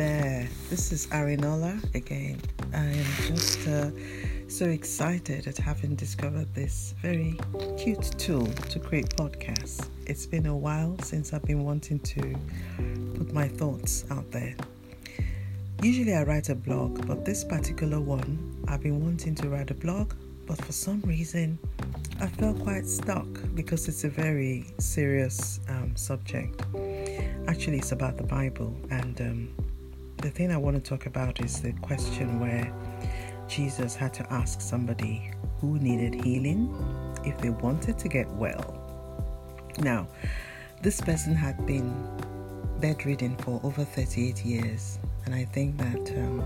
there. This is Arinola again. I am just uh, so excited at having discovered this very cute tool to create podcasts. It's been a while since I've been wanting to put my thoughts out there. Usually I write a blog, but this particular one, I've been wanting to write a blog, but for some reason I felt quite stuck because it's a very serious um, subject. Actually, it's about the Bible, and um, the thing I want to talk about is the question where Jesus had to ask somebody who needed healing if they wanted to get well. Now, this person had been bedridden for over 38 years, and I think that um,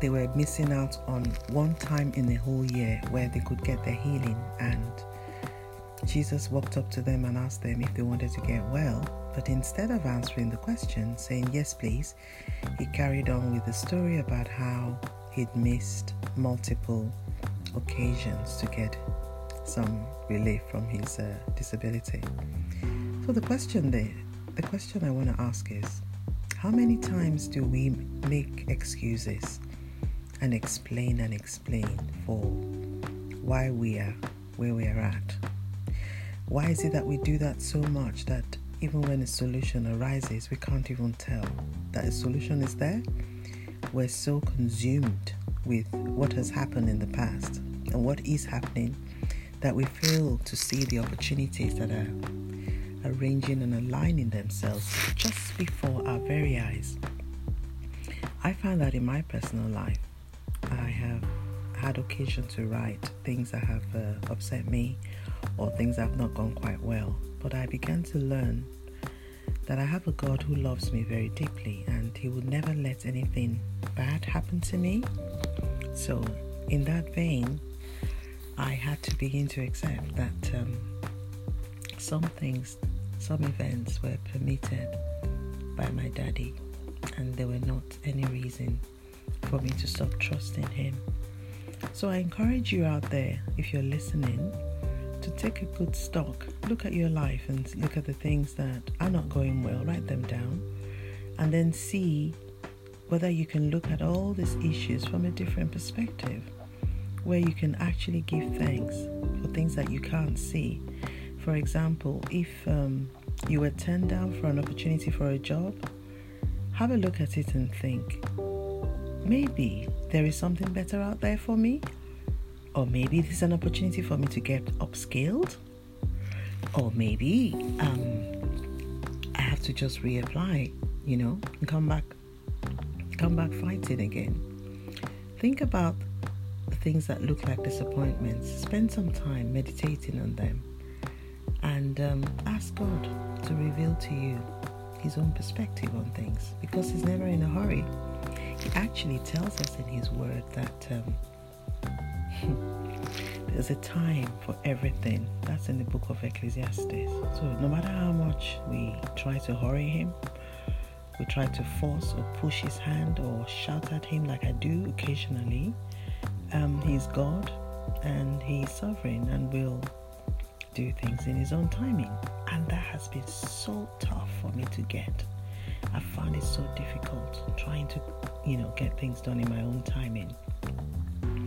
they were missing out on one time in the whole year where they could get their healing. And Jesus walked up to them and asked them if they wanted to get well. But instead of answering the question, saying, Yes, please, he carried on with the story about how he'd missed multiple occasions to get some relief from his uh, disability. So the question there, the question I want to ask is, how many times do we make excuses and explain and explain for why we are where we are at? Why is it that we do that so much that even when a solution arises, we can't even tell that a solution is there? We're so consumed with what has happened in the past and what is happening that we fail to see the opportunities that are arranging and aligning themselves just before our very eyes. I find that in my personal life, I have had occasion to write things that have uh, upset me or things that have not gone quite well. But I began to learn that I have a God who loves me very deeply and He will never let anything bad happen to me. So, in that vein, I had to begin to accept that um, some things, some events were permitted by my daddy, and there were not any reason for me to stop trusting him. So I encourage you out there, if you're listening, to take a good stock. Look at your life and look at the things that are not going well, write them down, and then see whether you can look at all these issues from a different perspective, where you can actually give thanks for things that you can't see. For example, if um, you were turned down for an opportunity for a job, have a look at it and think, maybe there is something better out there for me. Or maybe this is an opportunity for me to get upskilled. Or maybe um, I have to just reapply, you know, and come back, come back fighting again. Think about the things that look like disappointments. Spend some time meditating on them, and um, ask God to reveal to you His own perspective on things, because He's never in a hurry. He actually tells us in His Word that um, there's a time for everything. That's in the book of Ecclesiastes. So no matter how much we try to hurry Him, we try to force or push His hand or shout at Him like I do occasionally, um, He's God and He's sovereign and will do things in His own timing. And that has been so tough for me to get. I found it so difficult trying to, you know, get things done in my own timing.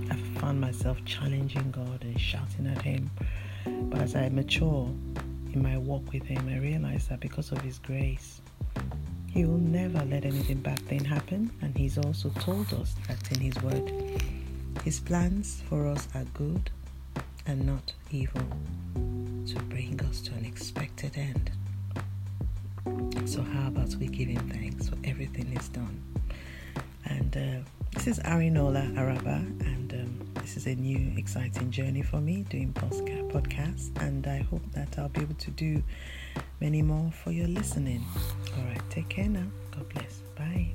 I found myself challenging God and shouting at Him. But as I mature in my walk with Him, I realize that because of His grace, He will never let anything bad thing happen. And He's also told us that in His Word. His plans for us are good and not evil to bring us to an expected end. So, how about we give Him thanks for everything He's done? And uh, this is Arinola Araba, and um, this is a new exciting journey for me doing podcasts. And I hope that I'll be able to do many more for your listening. All right, take care now. God bless. Bye.